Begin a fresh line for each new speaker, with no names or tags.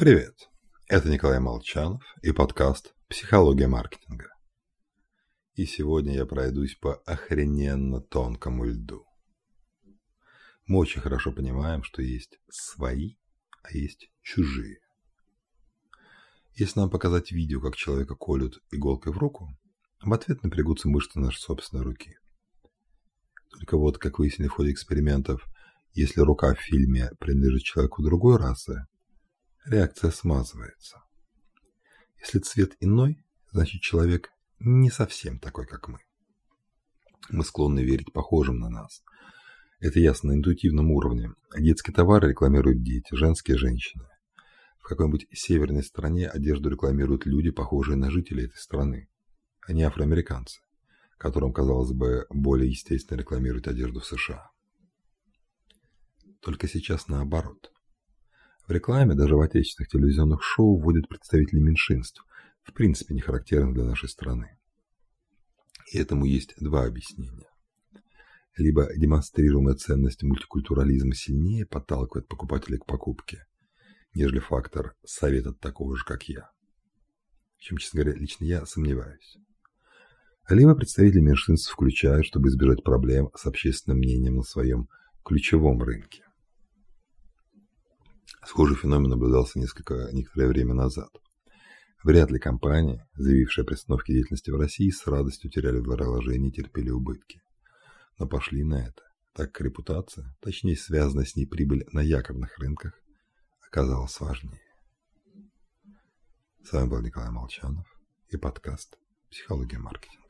Привет! Это Николай Молчанов и подкаст «Психология маркетинга». И сегодня я пройдусь по охрененно тонкому льду. Мы очень хорошо понимаем, что есть свои, а есть чужие. Если нам показать видео, как человека колют иголкой в руку, в ответ напрягутся мышцы нашей собственной руки. Только вот, как выяснили в ходе экспериментов, если рука в фильме принадлежит человеку другой расы, реакция смазывается. Если цвет иной, значит человек не совсем такой, как мы. Мы склонны верить похожим на нас. Это ясно на интуитивном уровне. Детские товары рекламируют дети, женские – женщины. В какой-нибудь северной стране одежду рекламируют люди, похожие на жителей этой страны, а не афроамериканцы, которым, казалось бы, более естественно рекламировать одежду в США. Только сейчас наоборот. В рекламе, даже в отечественных телевизионных шоу, вводят представителей меньшинств, в принципе не характерных для нашей страны. И этому есть два объяснения. Либо демонстрируемая ценность мультикультурализма сильнее подталкивает покупателей к покупке, нежели фактор совет от такого же, как я. В чем, честно говоря, лично я сомневаюсь. Либо представители меньшинств включают, чтобы избежать проблем с общественным мнением на своем ключевом рынке. Схожий феномен наблюдался несколько, некоторое время назад. Вряд ли компании, заявившие о приостановке деятельности в России, с радостью теряли вложения и терпели убытки. Но пошли на это, так как репутация, точнее связанная с ней прибыль на якорных рынках, оказалась важнее. С вами был Николай Молчанов и подкаст «Психология маркетинга».